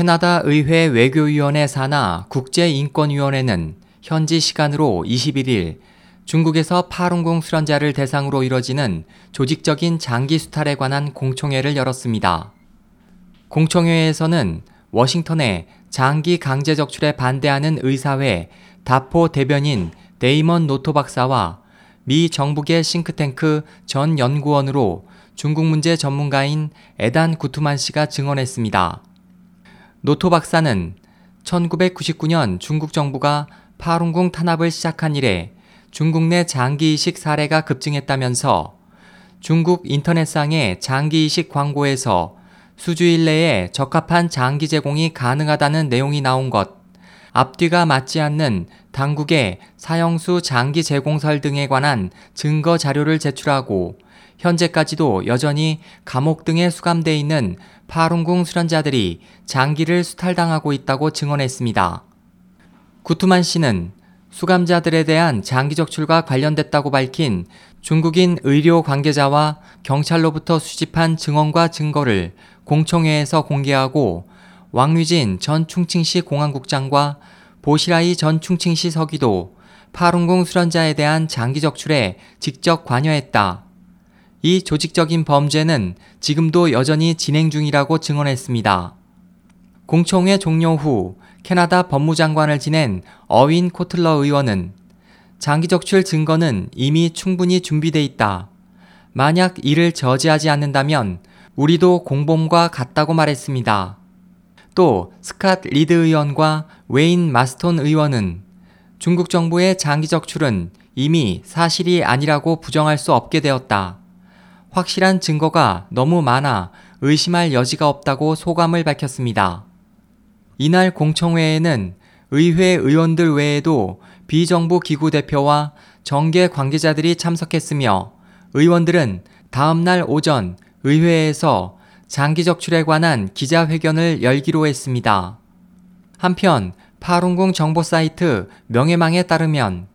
캐나다 의회 외교위원회 산하 국제인권위원회는 현지 시간으로 21일 중국에서 파룬궁 수련자를 대상으로 이뤄지는 조직적인 장기 수탈에 관한 공청회를 열었습니다. 공청회에서는 워싱턴에 장기 강제 적출에 반대하는 의사회 다포 대변인 데이먼 노토 박사와 미 정부계 싱크탱크 전 연구원으로 중국 문제 전문가인 에단 구투만 씨가 증언했습니다. 노토 박사는 1999년 중국 정부가 파룬궁 탄압을 시작한 이래 중국 내 장기 이식 사례가 급증했다면서 중국 인터넷상의 장기 이식 광고에서 수주일 내에 적합한 장기 제공이 가능하다는 내용이 나온 것, 앞뒤가 맞지 않는 당국의 사형수 장기 제공설 등에 관한 증거 자료를 제출하고 현재까지도 여전히 감옥 등에 수감돼 있는 파룬궁 수련자들이 장기를 수탈당하고 있다고 증언했습니다. 구투만 씨는 수감자들에 대한 장기 적출과 관련됐다고 밝힌 중국인 의료 관계자와 경찰로부터 수집한 증언과 증거를 공청회에서 공개하고 왕류진 전 충칭시 공안국장과 보시라이 전 충칭시 서기도 파룬궁 수련자에 대한 장기 적출에 직접 관여했다. 이 조직적인 범죄는 지금도 여전히 진행 중이라고 증언했습니다. 공청회 종료 후 캐나다 법무장관을 지낸 어윈 코틀러 의원은 장기 적출 증거는 이미 충분히 준비돼 있다. 만약 이를 저지하지 않는다면 우리도 공범과 같다고 말했습니다. 또 스캇 리드 의원과 웨인 마스톤 의원은 중국 정부의 장기 적 출은 이미 사실이 아니라고 부정할 수 없게 되었다. 확실한 증거가 너무 많아 의심할 여지가 없다고 소감을 밝혔습니다. 이날 공청회에는 의회 의원들 외에도 비정부 기구 대표와 정계 관계자들이 참석했으며 의원들은 다음날 오전 의회에서 장기 적출에 관한 기자회견을 열기로 했습니다. 한편 파룬궁 정보 사이트 명예망에 따르면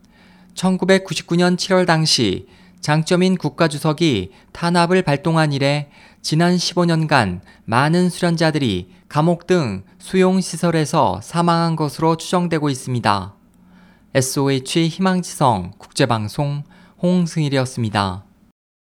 1999년 7월 당시 장점인 국가주석이 탄압을 발동한 이래 지난 15년간 많은 수련자들이 감옥 등 수용시설에서 사망한 것으로 추정되고 있습니다. SOH 희망지성 국제방송 홍승일이었습니다.